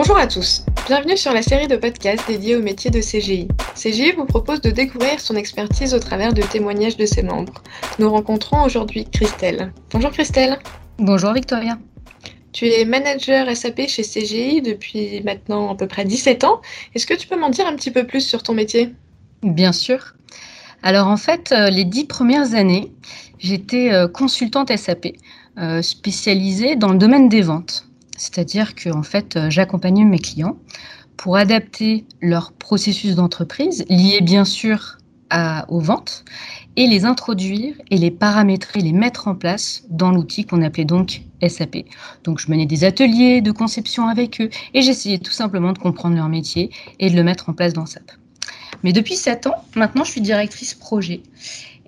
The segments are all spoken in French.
Bonjour à tous, bienvenue sur la série de podcasts dédiée au métier de CGI. CGI vous propose de découvrir son expertise au travers de témoignages de ses membres. Nous rencontrons aujourd'hui Christelle. Bonjour Christelle. Bonjour Victoria. Tu es manager SAP chez CGI depuis maintenant à peu près 17 ans. Est-ce que tu peux m'en dire un petit peu plus sur ton métier? Bien sûr. Alors en fait, euh, les dix premières années, j'étais euh, consultante SAP, euh, spécialisée dans le domaine des ventes. C'est-à-dire que en fait, j'accompagnais mes clients pour adapter leur processus d'entreprise, lié bien sûr aux ventes, et les introduire et les paramétrer, les mettre en place dans l'outil qu'on appelait donc SAP. Donc je menais des ateliers de conception avec eux et j'essayais tout simplement de comprendre leur métier et de le mettre en place dans SAP. Mais depuis 7 ans, maintenant, je suis directrice projet.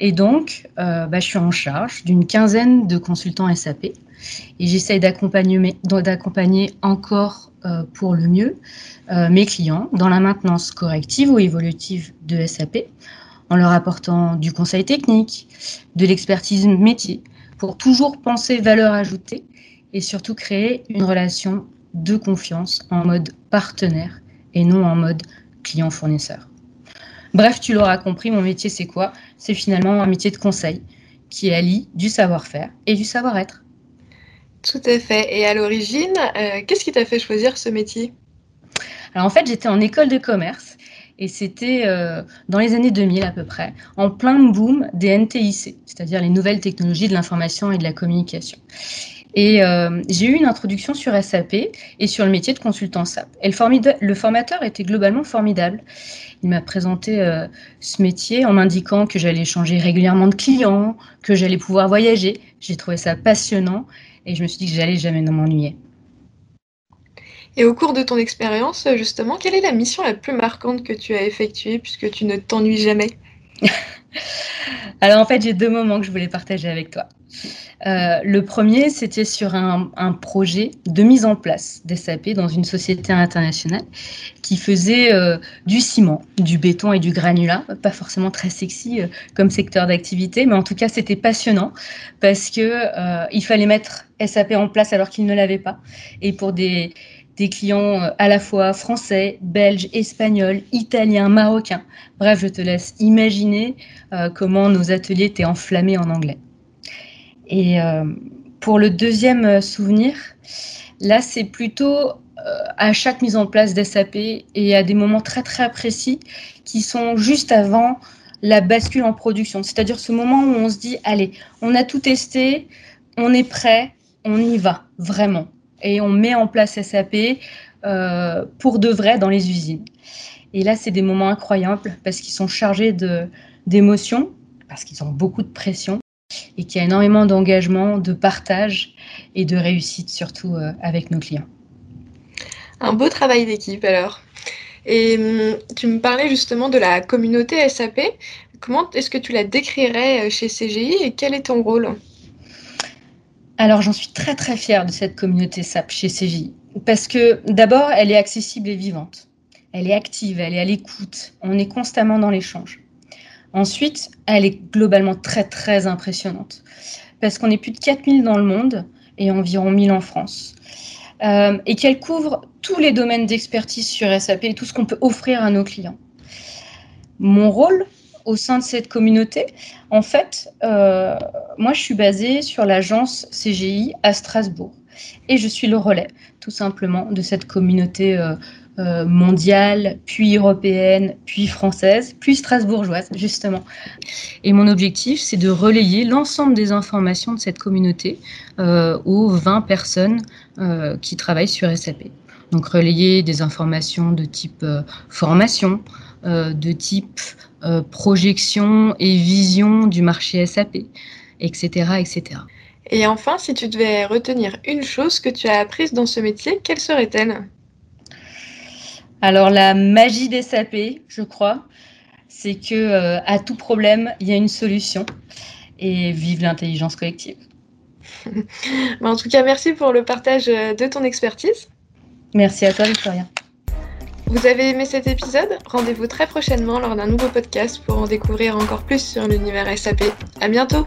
Et donc, euh, bah, je suis en charge d'une quinzaine de consultants SAP. Et j'essaye d'accompagner encore euh, pour le mieux euh, mes clients dans la maintenance corrective ou évolutive de SAP, en leur apportant du conseil technique, de l'expertise métier, pour toujours penser valeur ajoutée et surtout créer une relation de confiance en mode partenaire et non en mode client-fournisseur. Bref, tu l'auras compris, mon métier, c'est quoi? C'est finalement un métier de conseil qui allie du savoir-faire et du savoir-être. Tout à fait. Et à l'origine, euh, qu'est-ce qui t'a fait choisir ce métier? Alors en fait, j'étais en école de commerce et c'était euh, dans les années 2000 à peu près, en plein boom des NTIC, c'est-à-dire les nouvelles technologies de l'information et de la communication. Et euh, j'ai eu une introduction sur SAP et sur le métier de consultant SAP. Et le, le formateur était globalement formidable. Il m'a présenté euh, ce métier en m'indiquant que j'allais changer régulièrement de clients, que j'allais pouvoir voyager. J'ai trouvé ça passionnant et je me suis dit que j'allais jamais m'ennuyer. Et au cours de ton expérience, justement, quelle est la mission la plus marquante que tu as effectuée puisque tu ne t'ennuies jamais? Alors en fait, j'ai deux moments que je voulais partager avec toi. Euh, le premier, c'était sur un, projet de mise en place d'SAP dans une société internationale qui faisait euh, du ciment, du béton et du granulat. Pas forcément très sexy euh, comme secteur d'activité, mais en tout cas, c'était passionnant parce que il fallait mettre SAP en place alors qu'il ne l'avait pas. Et pour des, des clients à la fois français, belges, espagnols, italiens, marocains. Bref, je te laisse imaginer comment nos ateliers étaient enflammés en anglais. Et euh, pour le deuxième euh, souvenir, là, c'est plutôt euh, à chaque mise en place d'SAP et à des moments très très précis qui sont juste avant la bascule en production. C'est-à-dire ce moment où on se dit, allez, on a tout testé, on est prêt, on y va, vraiment. Et on met en place SAP pour de vrai dans les usines. Et là, c'est des moments incroyables parce qu'ils sont chargés d'émotions, parce qu'ils ont beaucoup de pression et qu'il y a énormément d'engagement, de partage et de réussite surtout euh, avec nos clients. Un beau travail d'équipe alors. Et hum, tu me parlais justement de la communauté SAP. Comment est-ce que tu la décrirais euh, chez CGI et quel est ton rôle? Alors j'en suis très très fière de cette communauté SAP chez CGI parce que d'abord elle est accessible et vivante. Elle est active, elle est à l'écoute. On est constamment dans l'échange. Ensuite, elle est globalement très très impressionnante parce qu'on est plus de 4000 dans le monde et environ 1000 en France. Euh, et qu'elle couvre tous les domaines d'expertise sur SAP et tout ce qu'on peut offrir à nos clients. Mon rôle au sein de cette communauté, en fait, euh, moi je suis basée sur l'agence CGI à Strasbourg et je suis le relais tout simplement de cette communauté euh, euh, mondiale, puis européenne, puis française, puis strasbourgeoise, justement. Et mon objectif, c'est de relayer l'ensemble des informations de cette communauté aux 20 personnes qui travaillent sur SAP. Donc relayer des informations de type formation, de type projection et vision du marché SAP, etc., etc. Et enfin, si tu devais retenir une chose que tu as apprise dans ce métier, quelle serait-elle? Alors la magie des SAP, je crois, c'est que euh, à tout problème, il y a une solution. Et vive l'intelligence collective. en tout cas, merci pour le partage euh, de ton expertise. Merci à toi, Victoria. Vous avez aimé cet épisode? Rendez-vous très prochainement lors d'un nouveau podcast pour en découvrir encore plus sur l'univers SAP. À bientôt